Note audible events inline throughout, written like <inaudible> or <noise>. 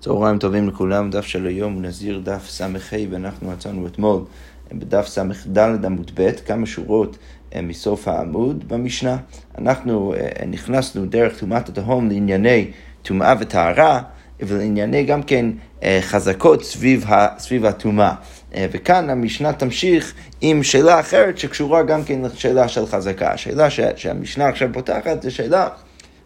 צהריים טובים לכולם, דף של היום נזיר דף ס"ה ואנחנו מצאנו אתמול בדף ס"ד עמוד ב' כמה שורות אה, מסוף העמוד במשנה. אנחנו אה, נכנסנו דרך טומאת התהום לענייני טומאה וטהרה ולענייני גם כן אה, חזקות סביב, סביב הטומאה. וכאן המשנה תמשיך עם שאלה אחרת שקשורה גם כן לשאלה של חזקה. השאלה שהמשנה עכשיו פותחת זה שאלה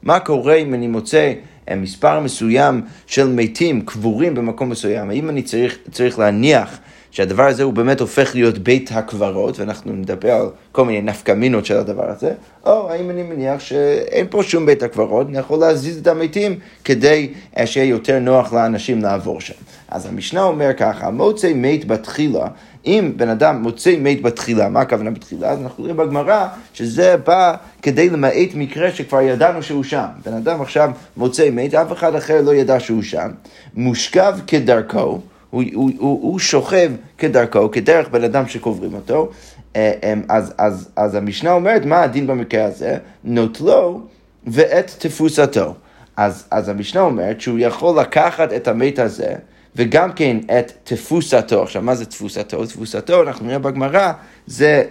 מה קורה אם אני מוצא מספר מסוים של מתים קבורים במקום מסוים, האם אני צריך, צריך להניח שהדבר הזה הוא באמת הופך להיות בית הקברות, ואנחנו נדבר על כל מיני נפקמינות של הדבר הזה, או האם אני מניח שאין פה שום בית הקברות, אני יכול להזיז את המתים כדי שיהיה יותר נוח לאנשים לעבור שם. אז המשנה אומר ככה, מוצא מת בתחילה, אם בן אדם מוצא מת בתחילה, מה הכוונה בתחילה? אז אנחנו רואים בגמרא שזה בא כדי למעט מקרה שכבר ידענו שהוא שם. בן אדם עכשיו מוצא מת, אף אחד אחר לא ידע שהוא שם, מושכב כדרכו, הוא, הוא, הוא, הוא שוכב כדרכו, כדרך בן אדם שקוברים אותו, אה, אמ, אז, אז, אז המשנה אומרת, מה הדין במקרה הזה? נוטלו ואת תפוסתו. אז, אז המשנה אומרת שהוא יכול לקחת את המת הזה, וגם כן את תפוסתו. עכשיו, מה זה תפוסתו? תפוסתו, אנחנו נראה בגמרא, זה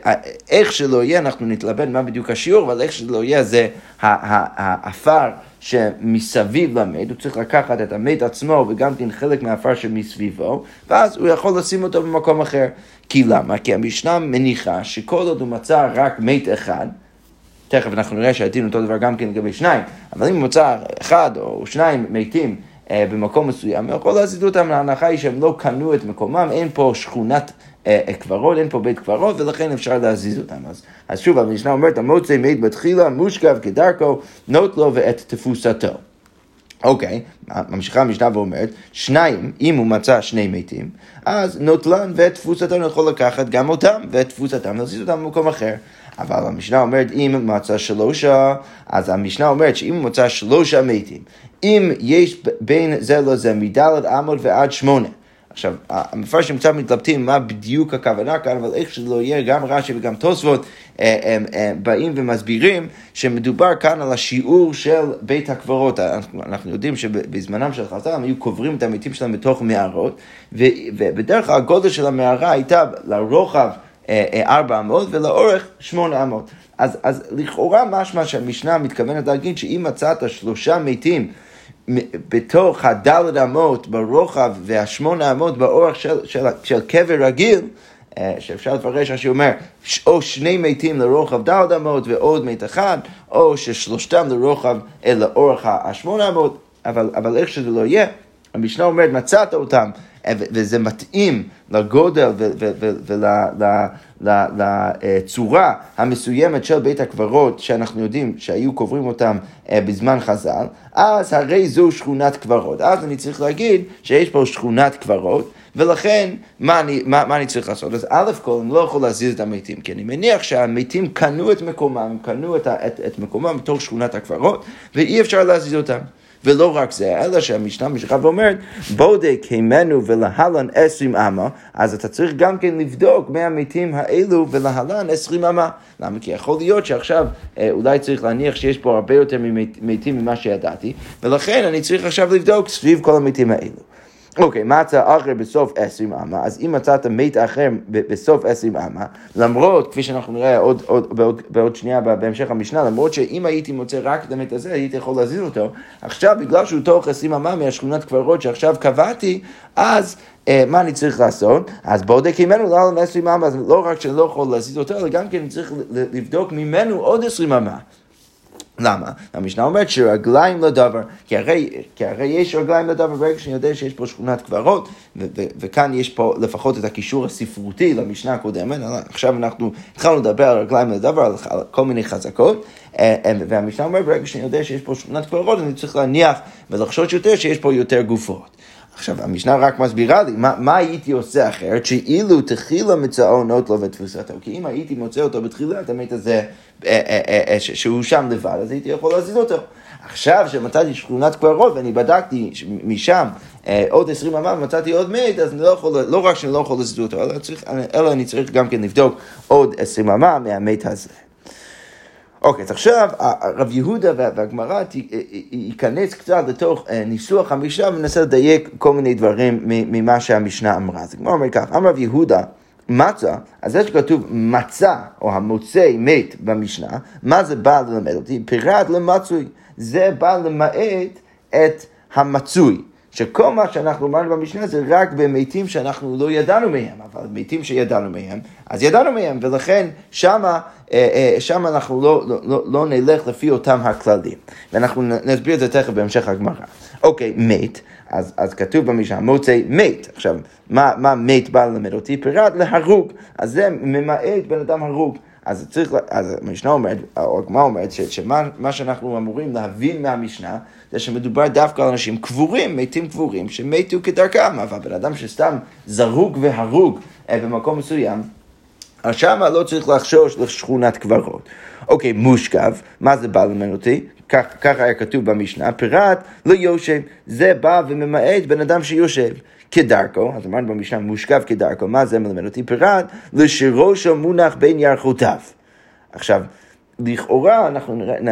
איך שלא יהיה, אנחנו נתלבט מה בדיוק השיעור, אבל איך שלא יהיה זה העפר שמסביב למת, הוא צריך לקחת את המת עצמו וגם כן חלק מהעפר שמסביבו, ואז הוא יכול לשים אותו במקום אחר. כי למה? כי המשנה מניחה שכל עוד הוא מצא רק מת אחד, תכף אנחנו נראה שהדין אותו דבר גם כן לגבי שניים, אבל אם הוא מצא אחד או שניים מתים במקום מסוים, יכול להזיז אותם, להנחה היא שהם לא קנו את מקומם, אין פה שכונת אה, אה, קברות, אין פה בית קברות, ולכן אפשר להזיז אותם. אז, אז שוב, המשנה אומרת, המוצא מת בתחילה, מושכב כדרכו, נוט לו ואת תפוסתו. אוקיי, ממשיכה המשנה ואומרת, שניים, אם הוא מצא שני מתים, אז נוטלן ואת תפוסתם יכול לקחת גם אותם, ואת תפוסתם להזיז אותם במקום אחר. אבל המשנה אומרת, אם מצא שלושה, אז המשנה אומרת שאם הוא מצא שלושה מתים, אם יש בין זה לזה מדלת עמוד ועד שמונה, עכשיו, המפרשים קצת מתלבטים מה בדיוק הכוונה כאן, אבל איך שלא יהיה, גם רש"י וגם תוספות אה, הם, הם באים ומסבירים שמדובר כאן על השיעור של בית הקברות. אנחנו יודעים שבזמנם של חז"ל הם היו קוברים את המתים שלהם בתוך מערות, ובדרך כלל הגודל של המערה הייתה לרוחב 400 אה, אה, ולאורך 800. אז, אז לכאורה משמע שהמשנה מתכוונת להגיד שאם מצאת שלושה מתים בתוך הדלת אמות ברוחב והשמונה אמות באורך של, של, של קבר רגיל, אה, שאפשר לפרש, רש"י אומר, או שני מתים לרוחב דלת אמות ועוד מת אחד, או ששלושתם לרוחב, לאורך השמונה אמות, אבל, אבל איך שזה לא יהיה, המשנה אומרת, מצאת אותם, וזה מתאים לגודל ולצורה המסוימת של בית הקברות, שאנחנו יודעים שהיו קוברים אותם אה, בזמן חז"ל, אז הרי זו שכונת קברות. אז אני צריך להגיד שיש פה שכונת קברות. ולכן, מה אני, מה, מה אני צריך לעשות? אז א' כל, אני לא יכול להזיז את המתים, כי אני מניח שהמתים קנו את מקומם, קנו את, את, את מקומם בתוך שכונת הקברות, ואי אפשר להזיז אותם. ולא רק זה, אלא שהמשנה ממשיכה ואומרת, בודק הימנו ולהלן עשרים אמה, אז אתה צריך גם כן לבדוק מהמתים האלו ולהלן עשרים אמה. למה? כי יכול להיות שעכשיו אה, אולי צריך להניח שיש פה הרבה יותר מתים ממה שידעתי, ולכן אני צריך עכשיו לבדוק סביב כל המתים האלו. אוקיי, מצא אחר בסוף עשרים אמה, אז אם מצאת מת אחר בסוף עשרים אמה, למרות, כפי שאנחנו נראה עוד, עוד, בעוד, בעוד שנייה בהמשך המשנה, למרות שאם הייתי מוצא רק את המת הזה, הייתי יכול להזיז אותו, עכשיו בגלל שהוא תוך עשרים אמה מהשכונת קברות שעכשיו קבעתי, אז אה, מה אני צריך לעשות? אז בודק ממנו לא על עשרים אמה, אז לא רק שאני לא יכול להזיז אותו, אלא גם כן אני צריך לבדוק ממנו עוד עשרים אמה. למה? המשנה אומרת שרגליים לדבר, כי הרי, כי הרי יש רגליים לדבר ברגע שאני יודע שיש פה שכונת קברות, וכאן יש פה לפחות את הקישור הספרותי למשנה הקודמת, עכשיו אנחנו התחלנו לדבר על רגליים לדבר, על, על כל מיני חזקות, אה, אה, והמשנה אומרת ברגע שאני יודע שיש פה שכונת קברות, אני צריך להניח ולחשוש יותר שיש פה יותר גופות. עכשיו, המשנה רק מסבירה לי, מה, מה הייתי עושה אחרת, שאילו תחילה מצאו נוט לו ותפוסתו, כי אם הייתי מוצא אותו בתחילה, את המת הזה, אה, אה, אה, שהוא שם לבד, אז הייתי יכול להזיז אותו. עכשיו שמצאתי שכונת קברות ואני בדקתי משם עוד עשרים אמה ומצאתי עוד מת, אז לא יכול, לא רק שאני לא יכול להזיז אותו, אלא, צריך, אלא אני צריך גם כן לבדוק עוד עשרים אמה מהמת הזה. אוקיי, אז עכשיו רב יהודה והגמרא ייכנס קצת לתוך ניסוח המשנה וננסה לדייק כל מיני דברים ממה שהמשנה אמרה. אז הגמרא אומר כך, אמר רב יהודה, מצה, אז זה שכתוב מצה או המוצא מת במשנה, מה זה בא ללמד אותי? פירט למצוי, זה בא למעט את המצוי. שכל מה שאנחנו אמרנו במשנה זה רק במתים שאנחנו לא ידענו מהם, אבל מתים שידענו מהם, אז ידענו מהם, ולכן שמה, אה, אה, שמה אנחנו לא, לא, לא, לא נלך לפי אותם הכללים. ואנחנו נסביר את זה תכף בהמשך הגמרא. אוקיי, מת, אז, אז כתוב במשנה, מוצא מת. עכשיו, מה, מה מת בא ללמד אותי? פירט להרוג. אז זה ממעט בן אדם הרוג. אז צריך, אז המשנה אומרת, או הגמרא אומרת, שמה שאנחנו אמורים להבין מהמשנה, זה שמדובר דווקא על אנשים קבורים, מתים קבורים, שמתו כדרכם, אבל בן אדם שסתם זרוק והרוג אה, במקום מסוים, אז שמה לא צריך לחשוש לשכונת קברות. אוקיי, מושכב, מה זה בא למד אותי? ככה היה כתוב במשנה, פירט לא יושב, זה בא וממעט בן אדם שיושב. כדרכו, אז אמרנו במשנה מושכב כדרכו, מה זה מלמד אותי? פירט לשראשו מונח בין ירחותיו. עכשיו, לכאורה, אנחנו נראה, נ,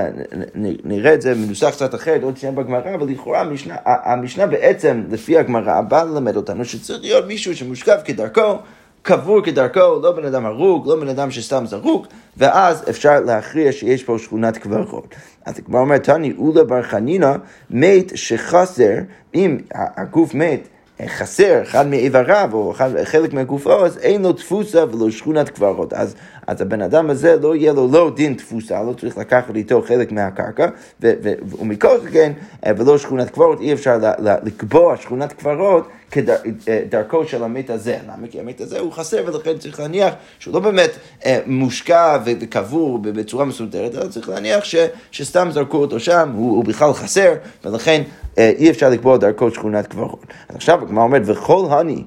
נ, נראה את זה מנוסח קצת אחרת, עוד שנייה בגמרא, אבל לכאורה המשנה, המשנה בעצם, לפי הגמרא, באה ללמד אותנו שצריך להיות מישהו שמושכב כדרכו, קבור כדרכו, לא בן אדם הרוג, לא בן אדם שסתם זרוק, ואז אפשר להכריע שיש פה שכונת קברות. אז הגמרא אומרת, תני אולה בר חנינא מת שחסר, אם הגוף מת חסר אחד מאיבריו או אחד, חלק מהגופו, אז אין לו תפוסה ולא שכונת קברות. אז, אז הבן אדם הזה לא יהיה לו לא דין תפוסה, לא צריך לקחת איתו חלק מהקרקע, ומכל כן, ולא שכונת קברות, אי אפשר לקבוע שכונת קברות כדרכו של המת הזה. למה? כי המת הזה הוא חסר ולכן צריך להניח שהוא לא באמת אה, מושקע וקבור בצורה מסודרת, אלא צריך להניח ש, שסתם זרקו אותו שם, הוא, הוא בכלל חסר, ולכן אה, אי אפשר לקבוע דרכו שכונת קברות. אז עכשיו הגמרא אומרת, וכל הני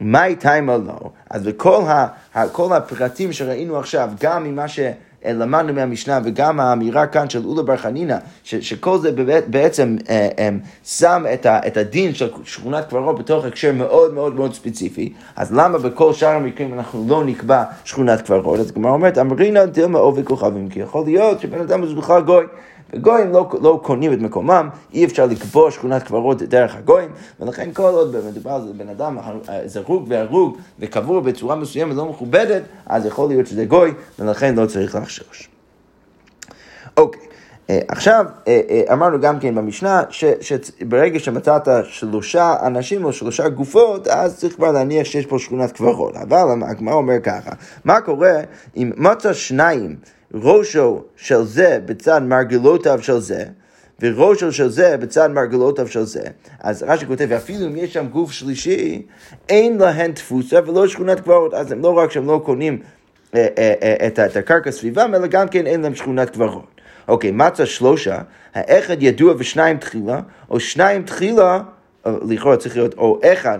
מאי טיימה לו, אז וכל הפרטים שראינו עכשיו, גם ממה ש... למדנו מהמשנה וגם האמירה כאן של אולה בר חנינא, שכל זה בעצם אה, אה, שם את, ה, את הדין של שכונת קברות בתוך הקשר מאוד מאוד מאוד ספציפי, אז למה בכל שאר המקרים אנחנו לא נקבע שכונת קברות? אז הגמרא אומרת, אמרינא דילמה עובד כוכבים, כי יכול להיות שבן אדם הוא בכלל גוי. וגויים לא, לא קונים את מקומם, אי אפשר לקבוע שכונת קברות דרך הגויים, ולכן כל עוד מדובר על בן אדם זרוג והרוג וקבור בצורה מסוימת לא מכובדת, אז יכול להיות שזה גוי, ולכן לא צריך לחשוש. אוקיי. Uh, עכשיו, uh, uh, אמרנו גם כן במשנה, שברגע שמצאת שלושה אנשים או שלושה גופות, אז צריך כבר להניח שיש פה שכונת קברות. אבל הגמרא אומר ככה, מה קורה אם מצא שניים ראשו של זה בצד מרגלותיו של זה, וראשו של זה בצד מרגלותיו של זה. אז רש"י כותב, אפילו אם יש שם גוף שלישי, אין להן תפוסה ולא שכונת קברות, אז הם לא רק שהם לא קונים אה, אה, אה, את הקרקע סביבם, אלא גם כן אין להם שכונת קברות. אוקיי, מצא שלושה, האחד ידוע ושניים תחילה, או שניים תחילה לכאורה צריך להיות או אחד,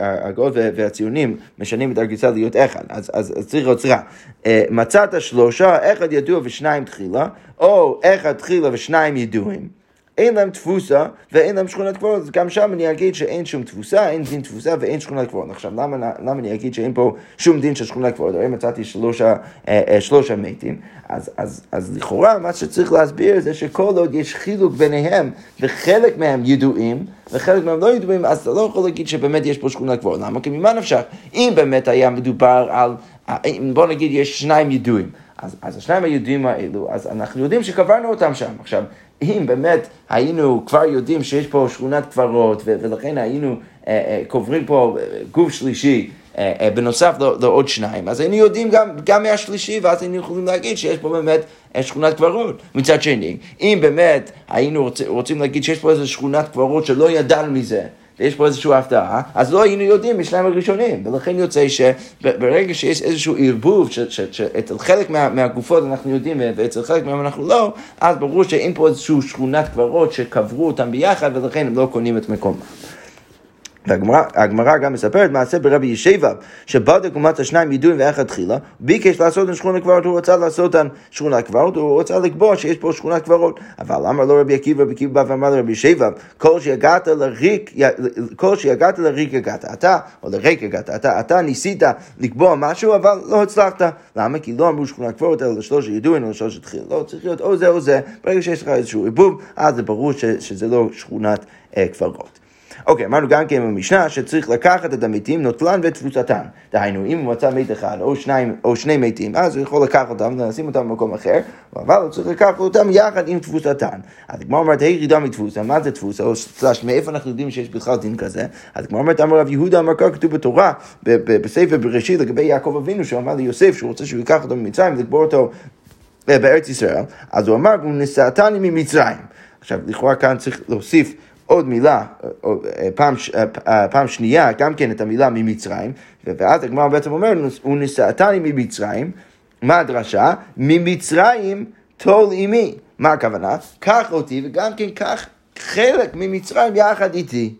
הגאות והציונים משנים את הרגיסה להיות אחד, אז, אז, אז צריך להיות סליחה. אה, מצאת שלושה, אחד ידוע ושניים תחילה, או אחד תחילה ושניים ידועים. אין להם תפוסה ואין להם שכונת קברות, גם שם אני אגיד שאין שום תפוסה, אין דין תפוסה ואין שכונת קברות. עכשיו, למה, למה אני אגיד שאין פה שום דין של שכונת קברות? הרי מצאתי שלושה, אה, אה, שלושה מתים, אז, אז, אז לכאורה מה שצריך להסביר זה שכל עוד יש חילוק ביניהם וחלק מהם ידועים וחלק מהם לא ידועים, אז אתה לא יכול להגיד שבאמת יש פה שכונת קברות. למה? כי ממה נפשך? אם באמת היה מדובר על, אה, בוא נגיד יש שניים ידועים. אז, אז השניים היהודים האלו, אז אנחנו יודעים שקברנו אותם שם. עכשיו, אם באמת היינו כבר יודעים שיש פה שכונת קברות, ולכן היינו אה, אה, קוברים פה אה, גוף שלישי, בנוסף לעוד שניים, אז היינו יודעים גם, גם מהשלישי, ואז היינו יכולים להגיד שיש פה באמת שכונת קברות. מצד שני, אם באמת היינו רוצ, רוצים להגיד שיש פה איזו שכונת קברות שלא ידענו מזה, ויש פה איזושהי הפתעה, אז לא היינו יודעים משניים הראשונים, ולכן יוצא שברגע שיש איזשהו ערבוב, שאצל חלק מה, מהגופות אנחנו יודעים ואצל חלק מהם אנחנו לא, אז ברור שאין פה איזושהי שכונת קברות שקברו אותם ביחד, ולכן הם לא קונים את מקומם. והגמרא גם מספרת מעשה ברבי ישבב, שבדק ומצא שניים ידועים ואחד תחילה, ביקש לעשות את שכונה קברות, הוא רצה לעשות את שכונה קברות, הוא רצה לקבוע שיש פה שכונה קברות. אבל אמר לו רבי עקיבא, רבי עקיבא בא ואמר לרבי ישבב, כל שיגעת לריק, כל שיגעת לריק הגעת, אתה, או לריק הגעת, אתה, אתה ניסית לקבוע משהו, אבל לא הצלחת. למה? כי לא אמרו שכונה קברות, אלא לשלושה ידועים, אלא לשלושה תחילה. לא, צריך להיות או זה או זה, ברגע שיש לך איזשהו עיבוב, אז זה ברור שזה לא שכונת אה, קברות. אוקיי, אמרנו גם כן במשנה שצריך לקחת את המתים, נוטלן ותפוצתן. דהיינו, אם הוא מצא מת אחד או שניים או שני מתים, אז הוא יכול לקחת אותם ולשים אותם במקום אחר, אבל הוא צריך לקחת אותם יחד עם תפוצתן. אז הגמרא אומרת, הירידה מתפוסה, מה זה תפוסה? או סלש, מאיפה אנחנו יודעים שיש בכלל דין כזה? אז הגמרא אומרת, אמר רב יהודה אמר כך כתוב בתורה, בספר בראשית לגבי יעקב אבינו, שהוא אמר ליוסף שהוא רוצה שהוא ייקח אותו ממצרים ולקבור אותו אה, בארץ ישראל, אז הוא אמר, הוא נשאתני ממצרים. עכשיו, לכאורה כאן צריך להוסיף עוד מילה, אה, פעם, אה, פעם שנייה, גם כן את המילה ממצרים, ואז הגמרא בעצם אומר, הוא נשאתני ממצרים, מה הדרשה? ממצרים טול עימי. מה הכוונה? קח אותי וגם כן קח חלק ממצרים יחד איתי.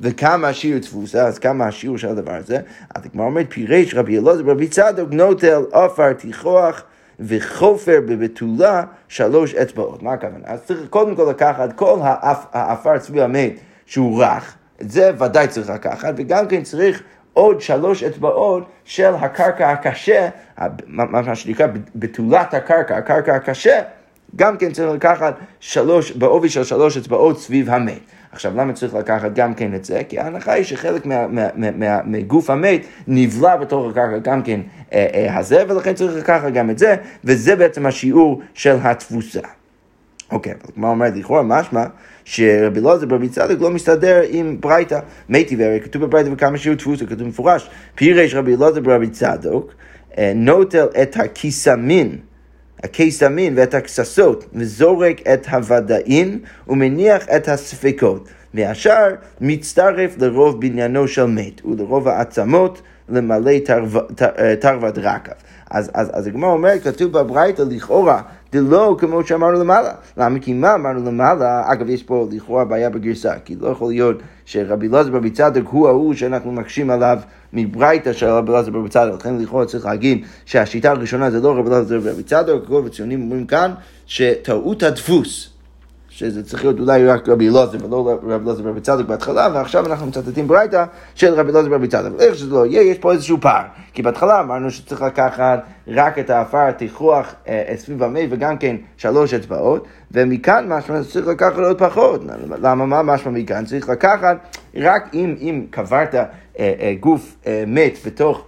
וכמה השיעור תפוסה, אז כמה השיעור של הדבר הזה? אז הגמרא אומרת, פירש רבי אלעזר רבי צדוק נוטל עופר תיכוח וחופר בבתולה שלוש אצבעות. מה הכוונה? אז צריך קודם כל לקחת כל העפר סביב המת שהוא רך, את זה ודאי צריך לקחת, וגם כן צריך עוד שלוש אצבעות של הקרקע הקשה, מה שנקרא בתולת הקרקע, הקרקע הקשה, גם כן צריך לקחת שלוש, בעובי של שלוש אצבעות סביב המת. עכשיו, למה צריך לקחת גם כן את זה? כי ההנחה היא שחלק מגוף המת נבלע בתוך הקרקע גם כן אה, אה, הזה, ולכן צריך לקחת גם את זה, וזה בעצם השיעור של התבוסה. אוקיי, אבל כמו אומרת לכאורה משמע שרבי אלעזר ברבי צדק לא מסתדר עם ברייתא. מתי והרי כתוב בברייתא וכמה שיעור תבוסה, כתוב מפורש. פירש רבי אלעזר ברבי צדוק אה, נוטל את הקיסמין. הקיסמין ואת הקססות, וזורק את הוודאין ומניח את הספקות, והשאר מצטרף לרוב בניינו של מת ולרוב העצמות למלא תרוות רקב. אז, אז, אז הגמרא אומרת, כתוב בברייתא לכאורה, דלא כמו שאמרנו למעלה. למה? כי מה אמרנו למעלה? אגב, יש פה לכאורה בעיה בגרסה, כי לא יכול להיות שרבי אלעזר ברבי צדק הוא ההוא שאנחנו מקשים עליו מברייתא של רבי אלעזר ברבי צדק, לכן לכאורה צריך להגיד שהשיטה הראשונה זה לא רבי אלעזר ברבי צדק, כל הציונים אומרים כאן שטעות הדפוס. שזה צריך להיות אולי רק רבי אלעזר ולא רבי אלעזר ברבי צדוק בהתחלה, ועכשיו אנחנו מצטטים ברייתא של רבי אלעזר ברבי צדוק. איך שזה לא יהיה, יש פה איזשהו פער. כי בהתחלה אמרנו שצריך לקחת רק את האפר התיכוח אה, סביב המי וגם כן שלוש אצבעות, ומכאן משמע שצריך לקחת עוד פחות. למה מה משמע מכאן? צריך לקחת רק אם, אם קברת אה, אה, גוף אה, מת בתוך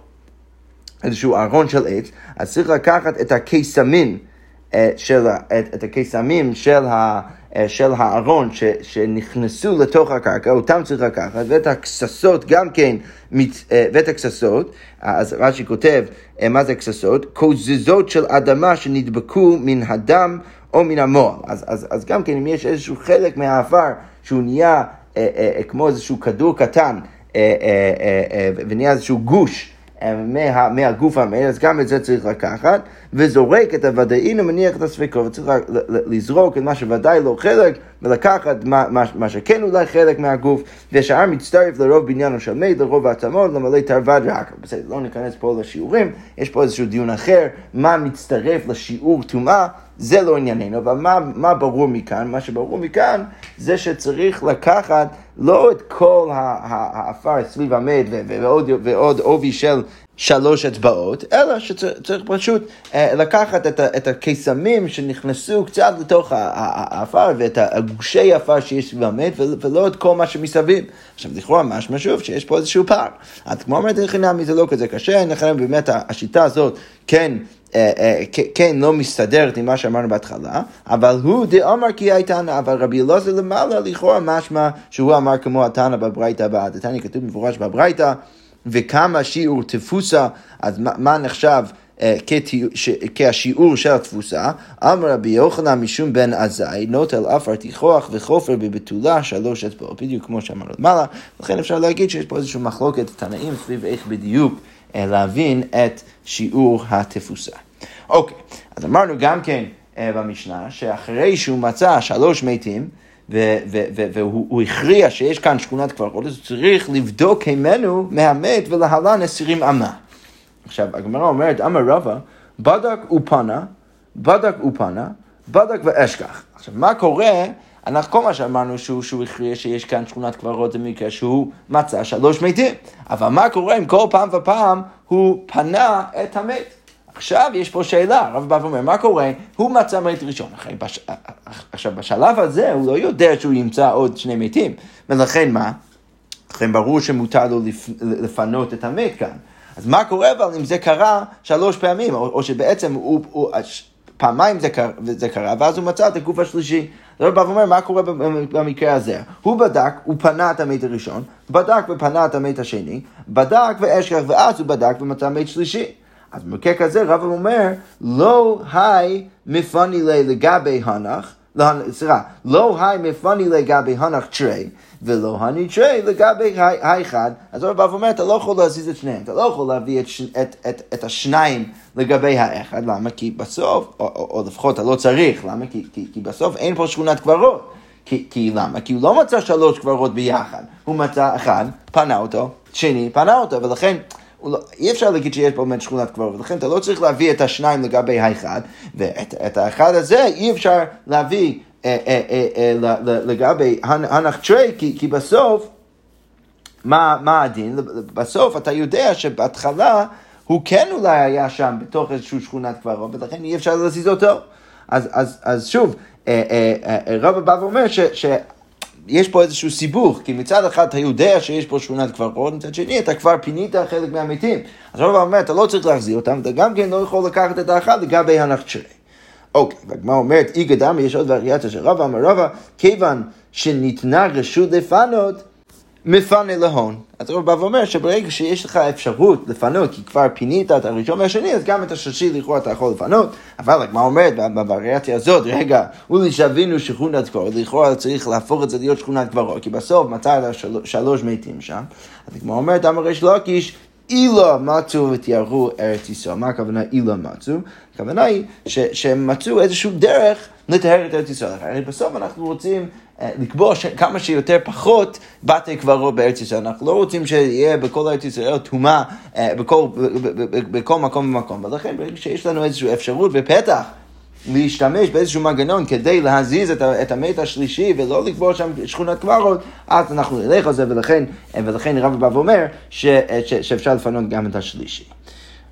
איזשהו ארון של עץ, אז צריך לקחת את הקיסמין. אה, של, את, את הקיסמים של, ה, אה, של הארון ש, שנכנסו לתוך הקרקע, אותם צריך לקחת, ואת הכססות גם כן, אה, ואת הכססות, אז רש"י כותב, מה זה כססות? קוזזות של אדמה שנדבקו מן הדם או מן המועל. אז, אז, אז גם כן, אם יש איזשהו חלק מהעפר שהוא נהיה אה, אה, כמו איזשהו כדור קטן, אה, אה, אה, אה, ונהיה איזשהו גוש, מה, מהגוף המאיר, אז גם את זה צריך לקחת, וזורק את הוודאין ומניח את הספקות, וצריך לזרוק את מה שוודאי לא חלק, ולקחת מה, מה, מה שכן אולי חלק מהגוף, והשאר מצטרף לרוב בניין של מת, לרוב העצמות, למלא תרווד רק. בסדר, לא ניכנס פה לשיעורים, יש פה איזשהו דיון אחר, מה מצטרף לשיעור טומאה. זה לא ענייננו, אבל מה, מה ברור מכאן? מה שברור מכאן זה שצריך לקחת לא את כל העפר סביב המת ועוד, ועוד עובי של שלוש אצבעות, אלא שצריך פשוט אה, לקחת את, את הקיסמים שנכנסו קצת לתוך העפר ואת הגושי עפר שיש סביב המת ולא את כל מה שמסביב. עכשיו לכאורה משמע שוב שיש פה איזשהו פער. אז כמו אומרת חינמי זה לא כזה קשה, לכן באמת השיטה הזאת כן כן, לא מסתדרת עם מה שאמרנו בהתחלה, אבל הוא דאמר כי הייתנה, אבל רבי אלעזר למעלה לכאורה משמע שהוא אמר כמו התנא בברייתא הבאה. התנא כתוב מפורש בברייתא, וכמה שיעור תפוסה, אז מה נחשב אה, כשיעור של התפוסה, אמר רבי יוחנן משום בן עזאי, נוטל עפר תיכוח וחופר בבתולה שלוש אצבעות, בדיוק כמו שאמרנו למעלה, לכן אפשר להגיד שיש פה איזושהי מחלוקת תנאים סביב איך בדיוק אה, להבין את שיעור התפוסה. אוקיי, אז אמרנו גם כן אה, במשנה, שאחרי שהוא מצא שלוש מתים, והוא הכריע שיש כאן שכונת קברות, אז הוא צריך לבדוק הימנו מהמת ולהלן אסירים עמה. עכשיו, הגמרא אומרת, אמר רבא, בדק ופנה, בדק ופנה, בדק ואשכח. עכשיו, מה קורה? אנחנו כל מה שאמרנו שהוא, שהוא הכריע שיש כאן שכונת קברות זה מקרה שהוא מצא שלוש מתים. אבל מה קורה אם כל פעם ופעם הוא פנה את המת? עכשיו יש פה שאלה, הרב בא ואומר, מה קורה? הוא מצא מת ראשון. בש... עכשיו, בשלב הזה הוא לא יודע שהוא ימצא עוד שני מתים. ולכן מה? לכן ברור שמותר לו לפ... לפנות את המת כאן. אז מה קורה אבל אם זה קרה שלוש פעמים, או, או שבעצם הוא, הוא, פעמיים זה קרה, זה קרה, ואז הוא מצא את הגוף השלישי. הרב בא ואומר, מה קורה במקרה הזה? הוא בדק, הוא פנה את המת הראשון, בדק ופנה את המת השני, בדק ואשכח, ואז הוא בדק ומצא מת שלישי. אז במקרה כזה רב אומר, לא היי מפני לגבי הנח, סליחה, לא היי מפני לגבי הנח תרי, ולא הני תרי לגבי האחד. אז הרב אומר, אתה לא יכול להזיז את שניהם, אתה לא יכול להביא את, את, את, את השניים לגבי האחד, למה? כי בסוף, או, או, או לפחות אתה לא צריך, למה? כי, כי, כי בסוף אין פה שכונת קברות. כי, כי למה? כי הוא לא מצא שלוש קברות ביחד, הוא מצא אחד, פנה אותו, שני, פנה אותו, ולכן... לא, אי אפשר להגיד שיש פה באמת שכונת קברות, ולכן אתה לא צריך להביא את השניים לגבי האחד, ואת האחד הזה אי אפשר להביא לגבי הנח תרי, כי בסוף, מה, הדין? בסוף אתה יודע שבהתחלה הוא כן אולי היה שם בתוך איזושהי שכונת קברות, ולכן אי אפשר להזיז אותו. אז, שוב, רבא בא ואומר ש... יש פה איזשהו סיבוך, כי מצד אחד אתה יודע שיש פה שכונת קברות, מצד שני אתה כבר פינית חלק מהמתים. אז רבא אומר, אתה לא צריך להחזיר אותם, אתה גם כן לא יכול לקחת את האחד לגבי הנחצ'רי. אוקיי, והגמרא אומרת, איגא דמי, יש עוד וריאציה של רבא, אמר רבא, כיוון שניתנה רשות לפנות, מפנה להון. אז רבא בא ואומר שברגע שיש לך אפשרות לפנות, כי כבר פינית את הראשון והשני, אז גם את השלישי לכאורה אתה יכול לפנות, אבל הגמרא אומרת בווריאציה הזאת, רגע, אולי שווינו שכונת קברות, לכאורה צריך להפוך את זה להיות שכונת קברות, כי בסוף מצא שלוש מתים שם, אז הגמרא אומרת, אמר ריש לקיש, אילו מצאו ותיארו ארץ ישראל. מה הכוונה אילו מצאו? הכוונה היא ש, שהם מצאו איזשהו דרך לטהר את ארץ ישראל. הרי בסוף אנחנו רוצים אה, לקבוע כמה שיותר פחות בתי קברות בארץ ישראל. אנחנו לא רוצים שיהיה בכל ארץ ישראל טומאה אה, בכל, בכל מקום ומקום. ולכן ברגע שיש לנו איזושהי אפשרות ופתח להשתמש באיזשהו מנגנון כדי להזיז את, את המת השלישי ולא לקבוע שם שכונת קברות, אז אנחנו נלך על זה, ולכן, ולכן רב בא ואומר ש, ש, שאפשר לפנות גם את השלישי.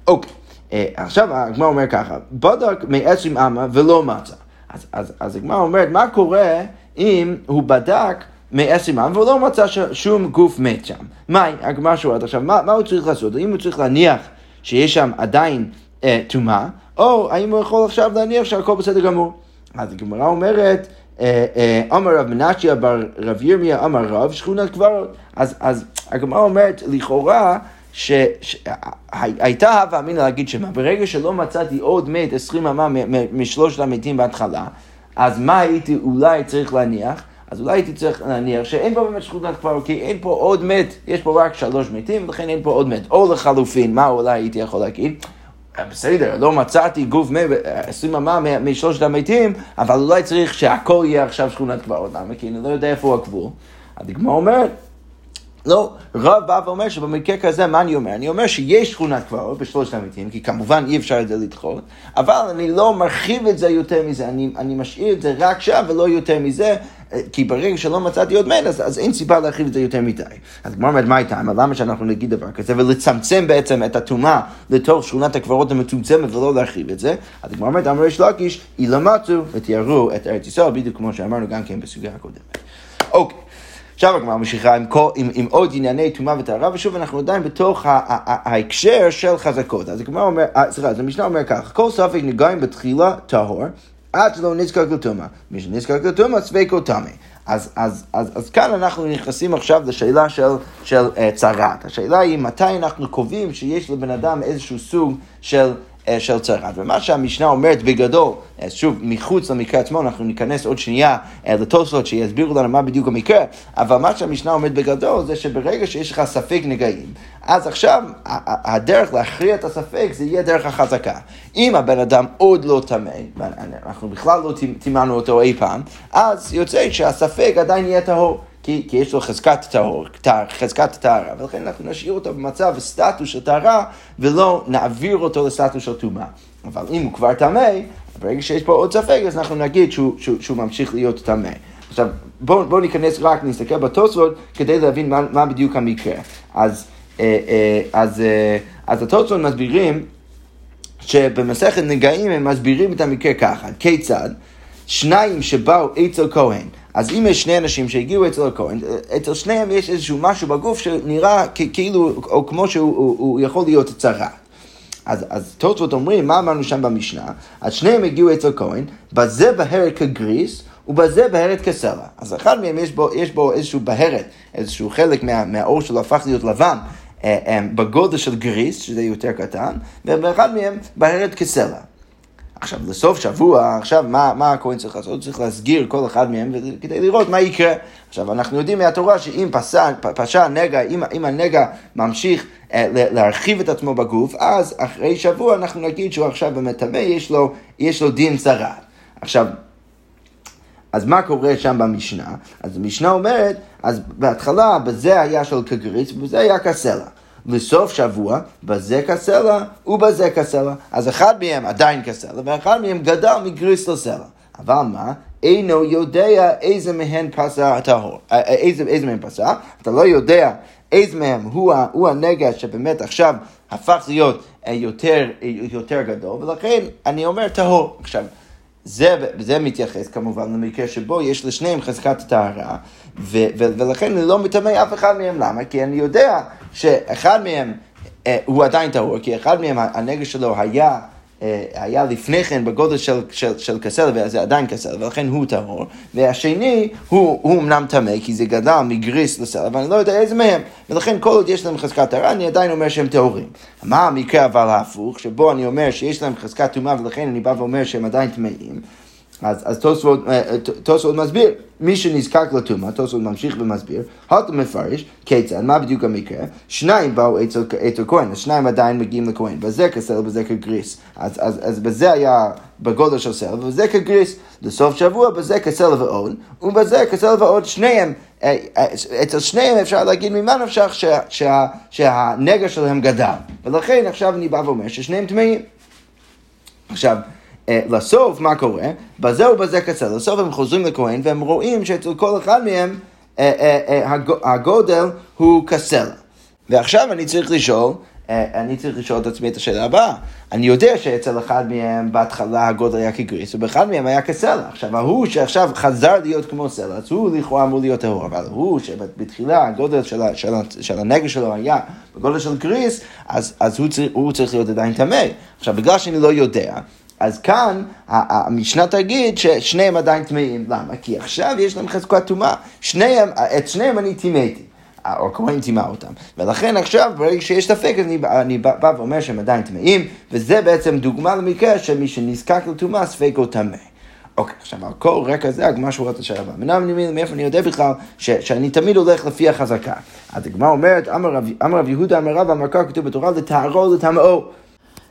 אוקיי, אה, עכשיו הגמרא אומר ככה, בדק מעצם אמה ולא מצא. אז, אז, אז הגמרא אומרת, מה קורה אם הוא בדק מעצם אמה ולא מצא שום גוף מת שם? מהי? הגמרא שואלת עכשיו, מה, מה הוא צריך לעשות? האם הוא צריך להניח שיש שם עדיין אה, טומאה, אה, או האם הוא יכול עכשיו להניח שהכל בסדר גמור. אז הגמרא אומרת, אה, אה, אמר רב מנשיה בר רב ירמיה אמר רב שכונת קברות. אז, אז הגמרא אומרת, לכאורה, שהייתה הווה אמינא להגיד שמה, ברגע שלא מצאתי עוד מת עשרים אמה משלושת המתים בהתחלה, אז מה הייתי אולי צריך להניח? אז אולי הייתי צריך להניח שאין פה באמת שכונת קברות, כי אין פה עוד מת, יש פה רק שלוש מתים, ולכן אין פה עוד מת. או לחלופין, מה אולי הייתי יכול להגיד? בסדר, לא מצאתי גוף מי, עשרים אמה משלושת המתים, אבל אולי צריך שהכל יהיה עכשיו שכונת קברות. למה? כי אני לא יודע איפה הוא הגבול. הדגמר אומרת, לא, רב בא ואומר שבמקרה כזה, מה אני אומר? אני אומר שיש שכונת קברות בשלושת המתים, כי כמובן אי אפשר את זה לדחות, אבל אני לא מרחיב את זה יותר מזה, אני, אני משאיר את זה רק שם ולא יותר מזה, כי ברגע שלא מצאתי עוד מת, אז, אז אין סיבה להרחיב את זה יותר מדי. אז כמו אומרת, מה איתה? למה שאנחנו נגיד דבר כזה, ולצמצם בעצם את הטומאה לתוך שכונת הקברות המצומצמת ולא להרחיב את זה? אז כמו אומרת, אמר יש לקיש, אילמצו ותיארו את ארץ ישראל, בדיוק כמו שאמרנו גם כן בסוגיה הקודמת. אוקיי. עכשיו הגמרא ממשיכה עם, עם, עם עוד ענייני טומאה וטהרה, ושוב אנחנו עדיין בתוך ההקשר של חזקות. אז הגמרא אומר, אה, סליחה, אז המשנה אומר ככה, כל ספק נגעים בתחילה טהור, עד שלא נזקק לטומאה. מי שנזקק לטומאה, ספקו טמא. אז, אז, אז, אז כאן אנחנו נכנסים עכשיו לשאלה של, של uh, צרת. השאלה היא מתי אנחנו קובעים שיש לבן אדם איזשהו סוג של, אה, של צרת. ומה שהמשנה אומרת בגדול, אז שוב, מחוץ למקרה עצמו, אנחנו ניכנס עוד שנייה לתוספות שיסבירו לנו מה בדיוק המקרה, אבל מה שהמשנה אומרת בגדול זה שברגע שיש לך ספק נגעים, אז עכשיו הדרך להכריע את הספק זה יהיה דרך החזקה. אם הבן אדם עוד לא טמא, ואנחנו בכלל לא טימנו אותו אי פעם, אז יוצא שהספק עדיין יהיה טהור. כי, כי יש לו חזקת טהור, חזקת טהרה, ולכן אנחנו נשאיר אותו במצב סטטוס של טהרה, ולא נעביר אותו לסטטוס של טומאה. אבל אם הוא כבר טמא, ברגע שיש פה עוד ספק, אז אנחנו נגיד שהוא, שהוא, שהוא ממשיך להיות טמא. עכשיו, בואו בוא ניכנס רק, נסתכל בתוספות, כדי להבין מה, מה בדיוק המקרה. אז, אה, אה, אז, אה, אז התוספות מסבירים שבמסכת נגעים הם מסבירים את המקרה ככה, כיצד? שניים שבאו אצל כהן, אז אם יש שני אנשים שהגיעו אצל הכהן, אצל שניהם יש איזשהו משהו בגוף שנראה כאילו, או כמו שהוא יכול להיות צרה. אז, אז תוצאות אומרים, מה אמרנו שם במשנה? אז שניהם הגיעו אצל כהן, בזה בהרת כגריס, ובזה בהרת כסלע. אז אחד מהם יש בו, יש בו איזשהו בהרת, איזשהו חלק מה, מהאור שלו הפך להיות לבן. אה, אה, בגודל של גריס, שזה יותר קטן, ובאחד מהם בהרת כסלע. עכשיו, לסוף שבוע, עכשיו, מה, מה הכהן צריך לעשות? הוא צריך להסגיר כל אחד מהם כדי לראות מה יקרה. עכשיו, אנחנו יודעים מהתורה שאם פסע, פשע נגע, אם, אם הנגע ממשיך אה, להרחיב את עצמו בגוף, אז אחרי שבוע אנחנו נגיד שהוא עכשיו באמת טמא, יש יש לו דין צרה. עכשיו, אז מה קורה שם במשנה? אז המשנה אומרת, אז בהתחלה בזה היה של כגריס ובזה היה כסלע. לסוף שבוע, בזה כסלע ובזה כסלע. אז אחד מהם עדיין כסלע, ואחד מהם גדל מגריס לסלע. אבל מה? אינו יודע איזה מהן פסע הטהור. אה, אה, איזה, איזה מהם פסע? אתה לא יודע איזה מהם הוא, הוא הנגע שבאמת עכשיו הפך להיות אה, יותר, יותר גדול, ולכן אני אומר טהור. עכשיו, זה, זה מתייחס כמובן למקרה שבו יש לשניהם חזקת טהרה, ולכן אני לא מטמא אף אחד מהם. למה? כי אני יודע שאחד מהם אה, הוא עדיין טהור, כי אחד מהם הנגע שלו היה... אה, היה לפני כן בגודל של, של, של כסל, וזה עדיין כסל, ולכן הוא טהור, והשני הוא, הוא אמנם טמא, כי זה גדל מגריס לסל, אבל אני לא יודע איזה מהם, ולכן כל עוד יש להם חזקת טהרה, אני עדיין אומר שהם טהורים. מה המקרה אבל ההפוך, שבו אני אומר שיש להם חזקת טומאה, ולכן אני בא ואומר שהם עדיין טמאים, אז, אז תוספות, אה, תוספות מסביר, מי שנזקק לטומאה, תוספות ממשיך ומסביר, הלטו מפרש, כיצד, מה בדיוק המקרה? שניים באו אצל, כהן, השניים עדיין מגיעים לכהן, בזה כסל ובזה כגריס. אז, אז, אז בזה היה בגודל של סל, ובזה כגריס. לסוף שבוע, בזה כסל ועוד, ובזה כסל ועוד, שניהם, אה, אה, אצל שניהם אפשר להגיד ממה נפשך שה, שה, שהנגע שלהם גדל. ולכן עכשיו אני בא ואומר ששניהם טמאים. עכשיו, אה, לסוף, מה קורה? בזה ובזה קצר. לסוף הם חוזרים לכהן והם רואים שאצל כל אחד מהם אה, אה, הגודל הוא כסלע. ועכשיו אני צריך לשאול, אני צריך לשאול את עצמי את השאלה הבאה. אני יודע שאצל אחד מהם בהתחלה הגודל היה כגריס, ובאחד מהם היה כסלע. עכשיו, ההוא שעכשיו חזר להיות כמו סלע, אז הוא לכאורה אמור להיות טהור, אבל הוא שבתחילה הגודל של, של, של הנגר שלו היה בגודל של גריס, אז, אז הוא, צריך, הוא צריך להיות עדיין טמא. עכשיו, בגלל שאני לא יודע, אז כאן המשנה תגיד ששניהם עדיין טמאים. למה? כי עכשיו יש להם חזקת טומאה. את שניהם אני טימאתי. או כהן טימא אותם. ולכן עכשיו, ברגע שיש ספק, אני, אני בא, ואומר שהם עדיין טמאים, וזה בעצם דוגמה למקרה שמי שנזקק לטומאה, ספק הוא טמא. אוקיי, עכשיו על כל רקע זה הגמרא שורת השאלה הבאה. מנהל אני מאיפה אני יודע בכלל ש, שאני תמיד הולך לפי החזקה. אז הגמרא אומרת, אמר רב יהודה אמר רב אמר כתוב בתורה לטהרו לטמאו.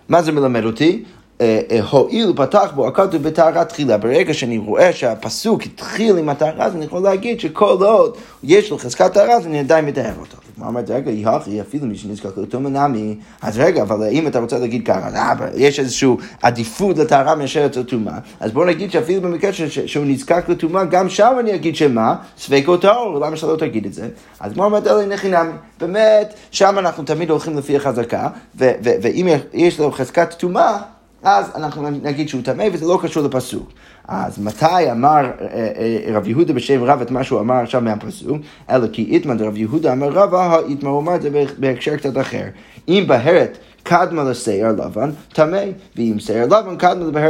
מה זה מלמד אותי? אה, אה, הואיל פתח בו הכתוב בטהרת תחילה. ברגע שאני רואה שהפסוק התחיל עם הטהרה, אז אני יכול להגיד שכל עוד יש לו חזקת טהרה, אז אני עדיין מטהר אותו. מה אומרת, רגע, יחי, אפילו מי שנזקק לאותו מנמי, אז רגע, אבל אם אתה רוצה להגיד ככה, אה, יש איזושהי עדיפות לטהרה מאשר את הטומאה, אז בוא נגיד שאפילו במקרה שהוא נזקק לטומאה, גם שם אני אגיד שמה? ספקו טהור, למה שאתה לא תגיד את זה? אז כמו אומרת, אלה נחינמי, באמת, שם אנחנו תמיד הולכים לפי החזקה, ואם יש לו חזקת טומאה, אז אנחנו נגיד שהוא טמא וזה לא קשור לפסוק. אז מתי אמר אה, אה, רב יהודה בשם רב את מה שהוא אמר עכשיו מהפסוק? אלא כי איתמא דרב יהודה אמר רבא, האיתמא הוא אמר את זה בהקשר קצת אחר. אם בהרת קדמה לשיער לבן, טמא, ואם שיער לבן קדמה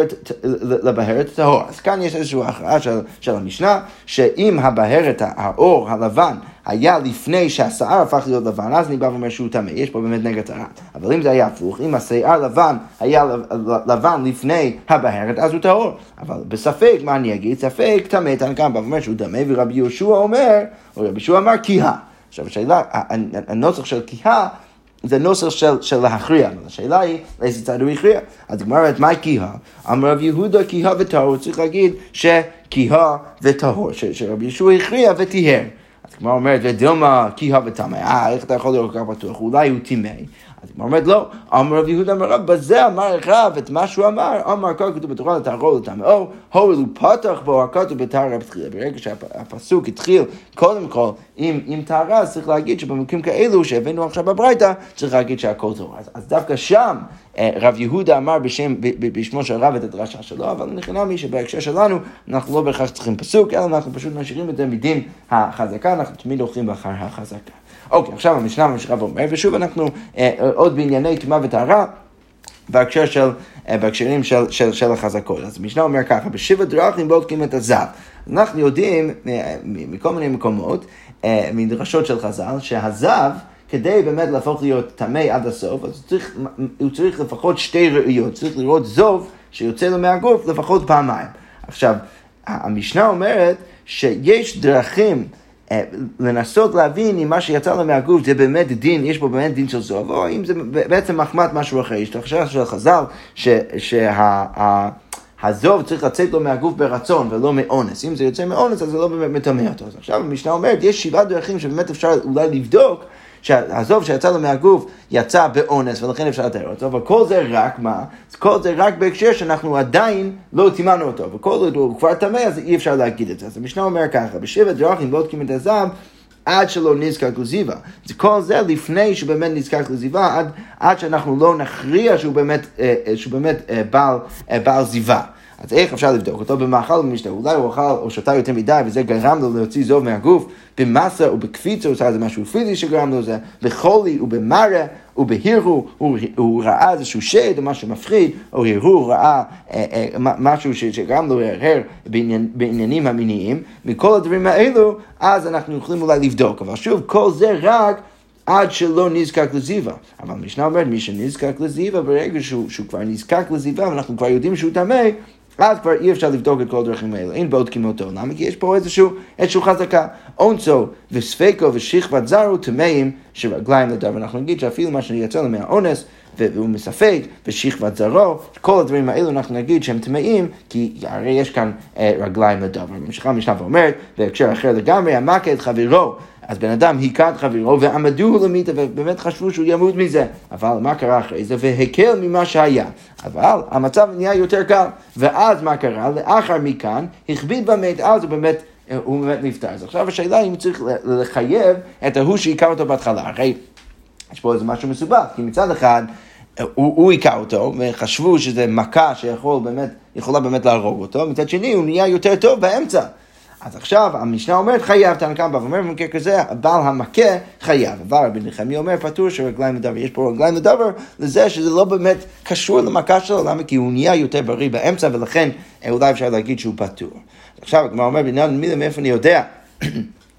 לבהרת טהור. אז כאן יש איזושהי הכרעה של, של המשנה, שאם הבהרת, האור הלבן, היה לפני שהשיער הפך להיות לבן, אז אני בא ואומר שהוא טמא, יש פה באמת נגע טהרה. אבל אם זה היה הפוך, אם השיער לבן היה לבן לפני הבהרת, אז הוא טהור. אבל בספק, מה אני אגיד? ספק טמא, תנקם בא ואומר שהוא טמא, ורבי יהושע אומר, או רבי יהושע אמר כיהה. עכשיו השאלה, הנוסח של כיהה זה נוסח של, של להכריע, אבל השאלה היא לאיזה צד הוא הכריע. אז הגמרא אומרת, מה כיהה? אמר רב יהודה כיהה וטהור, צריך להגיד שכיהה וטהור, שרבי יהושע הכריע וטיהר. הגמרא אומרת, ודילמה כיהה וטמא, אה, איך אתה יכול לראות כך בטוח? אולי הוא טימא. אז הוא אומרת לא, אמר רב יהודה אמר רב, בזה אמר רב את מה שהוא אמר, אמר כל כתוב בתורה לטהרו לטמאו, הואיל הוא פתח בו הכתוב בטהרה בתחילה. ברגע שהפסוק התחיל קודם כל עם, טהרה, אז צריך להגיד שבמקרים כאלו שהבאנו עכשיו בברייתא, צריך להגיד שהכל טוב. אז, אז דווקא שם אה, רב יהודה אמר בשם, בשמו של רב את הדרשה שלו, אבל נכנע מי שבהקשר שלנו אנחנו לא בהכרח צריכים פסוק, אלא אנחנו פשוט משאירים את זה מדין החזקה, אנחנו תמיד הולכים אחר החזקה. אוקיי, עכשיו המשנה ממשיכה ואומר, ושוב אנחנו אה, עוד בענייני טומאה וטהרה. בהקשר של, אה, בהקשרים של, של, של החזקות. אז המשנה אומר ככה, בשבע דרכים בודקים את הזב. אנחנו יודעים אה, מכל מיני מקומות, אה, מדרשות של חז"ל, שהזב, כדי באמת להפוך להיות טמא עד הסוף, אז הוא צריך, הוא צריך לפחות שתי ראיות, צריך לראות זוב שיוצא לו מהגוף לפחות פעמיים. עכשיו, המשנה אומרת שיש דרכים לנסות להבין אם מה שיצא לו מהגוף זה באמת דין, יש בו באמת דין של זוב, או אם זה בעצם מחמד משהו אחר. יש את החשש של חז"ל שהזוב צריך לצאת לו מהגוף ברצון ולא מאונס. אם זה יוצא מאונס אז זה לא באמת מטמא אותו. אז עכשיו המשנה אומרת, יש שבעה דרכים שבאמת אפשר אולי לבדוק שהעזוב שיצא לו מהגוף יצא באונס ולכן אפשר לתאר אותו, אבל כל זה רק מה? כל זה רק בהקשר שאנחנו עדיין לא טימנו אותו, וכל עוד הוא כבר טמא אז אי אפשר להגיד את זה. אז המשנה אומר ככה, בשבע דרכים בודקים את הזב עד שלא נזקק לזיווה. זה כל זה לפני שהוא באמת נזקק לזיווה, עד, עד שאנחנו לא נכריע שהוא באמת, אה, אה שהוא באמת בעל, בעל זיווה. אז איך אפשר לבדוק אותו? במאכל ובמשתה. אולי הוא אכל או שתה יותר מדי וזה גרם לו להוציא זוב מהגוף, במסה ובקפיצה הוא עושה איזה משהו פיזי שגרם לו זה, בחולי ובמרה ובהרהור, הוא, הוא ראה איזשהו שד או משהו מפחיד, או הרהור, ראה אה, אה, משהו שגרם לו להרהר בעניין, בעניינים המיניים, מכל הדברים האלו, אז אנחנו יכולים אולי לבדוק. אבל שוב, כל זה רק עד שלא נזקק לזיווה. אבל המשנה אומרת, מי שנזקק לזיווה, ברגע שהוא, שהוא כבר נזקק לזיווה, ואנחנו כבר יודעים שהוא טמא, אז כבר אי אפשר לבדוק את כל הדרכים האלה. אין בודקים אותו. למה? כי יש פה איזשהו, איזשהו חזקה. אונסו וספקו ושכבת זרו טמאים שרגליים לדבר. אנחנו נגיד שאפילו מה שיצא לו מהאונס, והוא מספק, ושכבת זרו, כל הדברים האלו אנחנו נגיד שהם טמאים, כי הרי יש כאן אה, רגליים לדבר. ממשיכה המשנה ואומרת, בהקשר אחר לגמרי, המכה את חברו. אז בן אדם היכה את חברו ועמדוהו למיתה ובאמת חשבו שהוא ימות מזה. אבל מה קרה אחרי זה? והקל ממה שהיה. אבל המצב נהיה יותר קל. ואז מה קרה? לאחר מכאן הכביד במת, אז הוא באמת... הוא באמת נפטר. אז עכשיו השאלה אם צריך לחייב את ההוא שהיכה אותו בהתחלה. הרי יש פה איזה משהו מסובך, כי מצד אחד הוא היכה אותו, וחשבו שזה מכה שיכולה באמת, באמת להרוג אותו, מצד שני הוא נהיה יותר טוב באמצע. אז עכשיו המשנה אומרת חייב, תנא קמא ואומר במקרה כזה, בעל המכה חייב. אבל רבי נחמי אומר פטור של רגליים לדבר. יש פה רגליים לדבר לזה שזה לא באמת קשור למכה שלו, למה? כי הוא נהיה יותר בריא באמצע ולכן אולי אפשר להגיד שהוא פטור. עכשיו הגמרא אומר בעניין מילה מאיפה אני יודע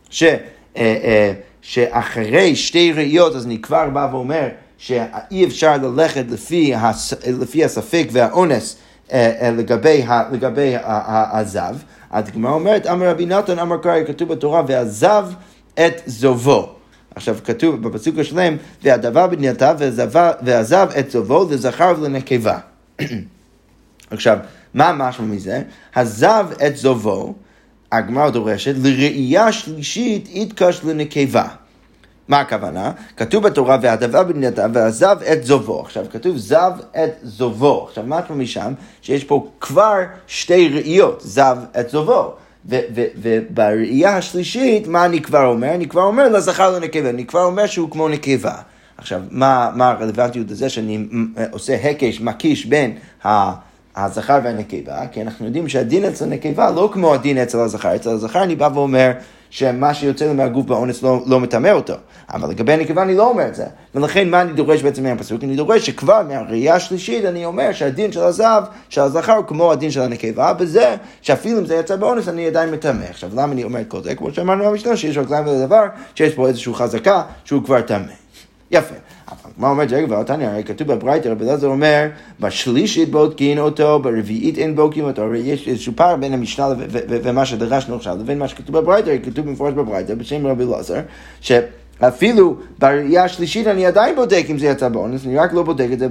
ש, אה, אה, שאחרי שתי ראיות אז אני כבר בא ואומר שאי אפשר ללכת לפי, הס, לפי הספק והאונס אה, לגבי, לגבי הזב. אז הגמרא אומרת, אמר רבי נתן, אמר קרעי, כתוב בתורה, ועזב את זובו. עכשיו כתוב בפסוק השלם, והדבר בנייתה ועזב את זובו לזכר ולנקבה. <clears throat> עכשיו, מה משמע מזה? עזב את זובו, הגמרא דורשת, לראייה שלישית יתקש לנקבה. מה הכוונה? כתוב בתורה, והדבר בנייתה ועזב את זובו. עכשיו, כתוב זב את זובו. עכשיו, מה משמע משם? שיש פה כבר שתי ראיות, זב את זובו. ובראייה השלישית, מה אני כבר אומר? אני כבר אומר לזכר לנקבה, אני כבר אומר שהוא כמו נקבה. עכשיו, מה, מה הרלוונטיות לזה שאני עושה הקש, מקיש בין. הזכר והנקבה, כי אנחנו יודעים שהדין אצל הנקבה לא כמו הדין אצל הזכר. אצל הזכר אני בא ואומר שמה שיוצא לי מהגוף באונס לא, לא מטמא אותו. אבל לגבי הנקבה אני לא אומר את זה. ולכן מה אני דורש בעצם מהפסוק? אני דורש שכבר מהראייה השלישית אני אומר שהדין של הזהב, של הזכר הוא כמו הדין של הנקבה, בזה שאפילו אם זה יצא באונס אני עדיין מטמא. עכשיו למה אני אומר את כל זה? כמו שאמרנו במשנה שיש רגליים לדבר, שיש פה איזושהי חזקה שהוא כבר טמא. יפה. אבל מה אומרת, רגע, ועתניא, הרי כתוב בברייתר, רבי אלעזר אומר, בשלישית בודקין אותו, ברביעית אין בודקין אותו, הרי יש איזשהו פער בין המשנה ומה שדרשנו עכשיו, לבין מה שכתוב בברייתר, כתוב במפורש בברייתר, בשם רבי אלעזר, אפילו בראייה השלישית אני עדיין בודק אם זה יצא באונס, אני רק לא בודק את זה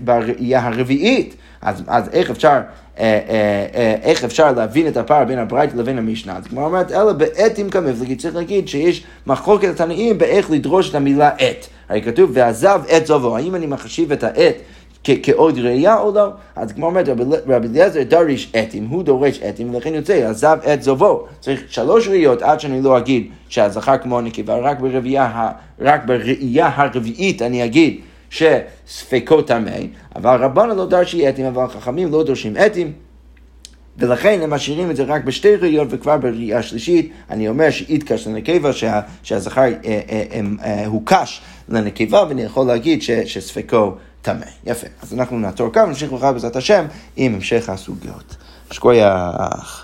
בראייה הרביעית. אז, אז איך אפשר, אה, אה, אה, איך אפשר להבין את הפער בין הברייתא לבין המשנה? אז כמו אומרת, אלא בעתים כמפלגי, צריך להגיד שיש מחלוקת התנאים באיך לדרוש את המילה עת. הרי כתוב, ועזב עת זובו, האם אני מחשיב את העת כעוד ראייה או לא? אז כמו אומרת, רבי אליעזר דריש עתים, הוא דורש עתים, ולכן יוצא, עזב עת זובו. צריך שלוש ראיות עד שאני לא אגיד שהזכר כמו הנקבה, רק רק בראייה הרביעית אני אגיד שספקו טמא, אבל רבנו לא דרשי עתים, אבל חכמים לא דורשים עתים. ולכן הם משאירים את זה רק בשתי ראיות, וכבר בראייה השלישית אני אומר שאיתקש לנקבה, שה, שהזכר אה, אה, אה, הוקש לנקבה, ואני יכול להגיד ש, שספקו טמא. יפה. אז אנחנו נעצור כאן ונמשיך מחר בעזרת השם עם המשך הסוגיות. שכוייח.